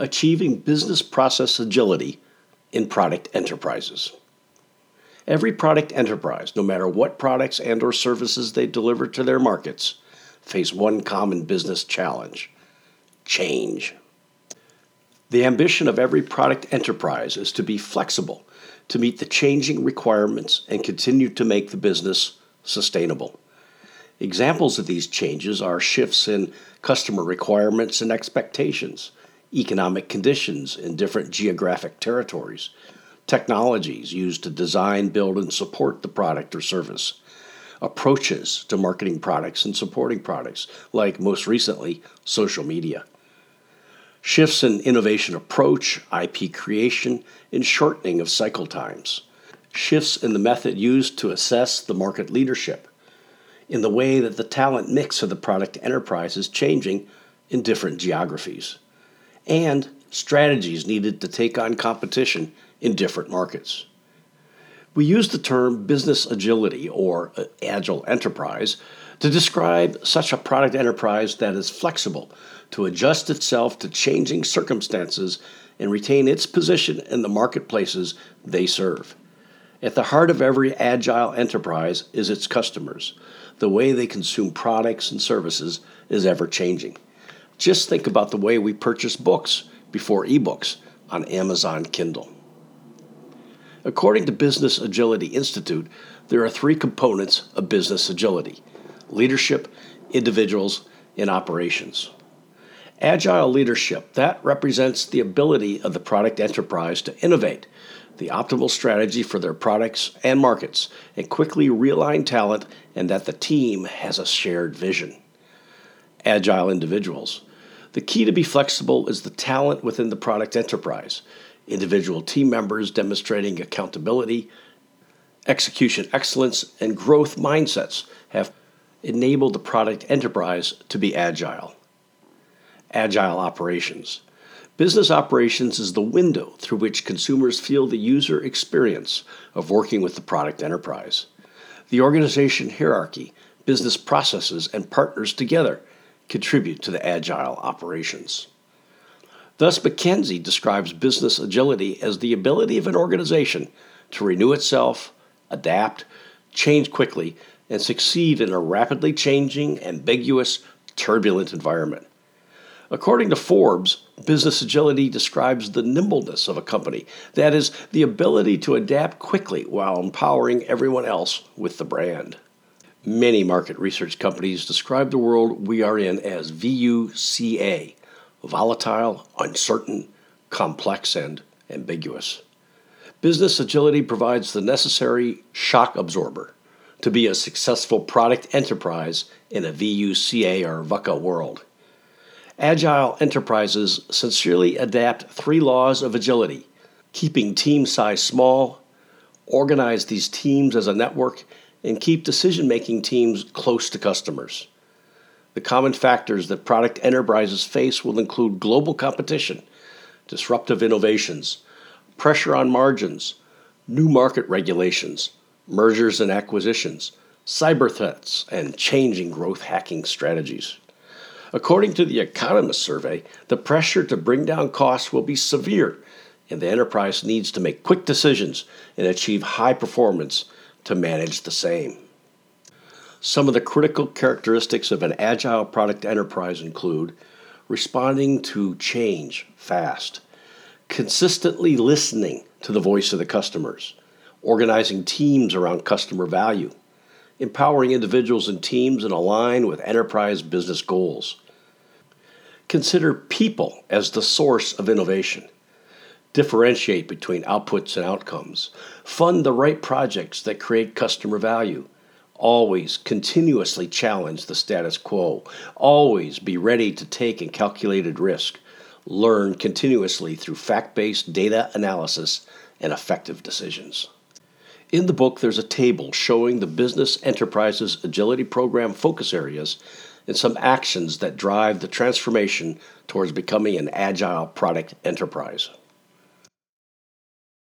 Achieving Business Process Agility in Product Enterprises. Every product enterprise, no matter what products and or services they deliver to their markets, face one common business challenge: change. The ambition of every product enterprise is to be flexible to meet the changing requirements and continue to make the business sustainable. Examples of these changes are shifts in customer requirements and expectations, economic conditions in different geographic territories, technologies used to design, build, and support the product or service, approaches to marketing products and supporting products, like most recently, social media. Shifts in innovation approach, IP creation, and shortening of cycle times, shifts in the method used to assess the market leadership, in the way that the talent mix of the product enterprise is changing in different geographies, and strategies needed to take on competition in different markets. We use the term business agility or uh, agile enterprise to describe such a product enterprise that is flexible to adjust itself to changing circumstances and retain its position in the marketplaces they serve. At the heart of every agile enterprise is its customers. The way they consume products and services is ever changing. Just think about the way we purchase books before ebooks on Amazon Kindle. According to Business Agility Institute, there are three components of business agility leadership, individuals, and operations. Agile leadership, that represents the ability of the product enterprise to innovate the optimal strategy for their products and markets and quickly realign talent and that the team has a shared vision. Agile individuals. The key to be flexible is the talent within the product enterprise. Individual team members demonstrating accountability, execution excellence, and growth mindsets have enabled the product enterprise to be agile agile operations. Business operations is the window through which consumers feel the user experience of working with the product enterprise. The organization hierarchy, business processes, and partners together contribute to the agile operations. Thus, McKinsey describes business agility as the ability of an organization to renew itself, adapt, change quickly, and succeed in a rapidly changing, ambiguous, turbulent environment. According to Forbes, business agility describes the nimbleness of a company, that is, the ability to adapt quickly while empowering everyone else with the brand. Many market research companies describe the world we are in as VUCA volatile, uncertain, complex, and ambiguous. Business agility provides the necessary shock absorber to be a successful product enterprise in a VUCA or VUCA world. Agile enterprises sincerely adapt three laws of agility keeping team size small, organize these teams as a network, and keep decision making teams close to customers. The common factors that product enterprises face will include global competition, disruptive innovations, pressure on margins, new market regulations, mergers and acquisitions, cyber threats, and changing growth hacking strategies. According to the Economist survey, the pressure to bring down costs will be severe, and the enterprise needs to make quick decisions and achieve high performance to manage the same. Some of the critical characteristics of an agile product enterprise include responding to change fast, consistently listening to the voice of the customers, organizing teams around customer value, empowering individuals and teams and align with enterprise business goals. Consider people as the source of innovation. Differentiate between outputs and outcomes. Fund the right projects that create customer value. Always continuously challenge the status quo. Always be ready to take and calculated risk. Learn continuously through fact based data analysis and effective decisions. In the book, there's a table showing the Business Enterprises Agility Program focus areas and some actions that drive the transformation towards becoming an agile product enterprise.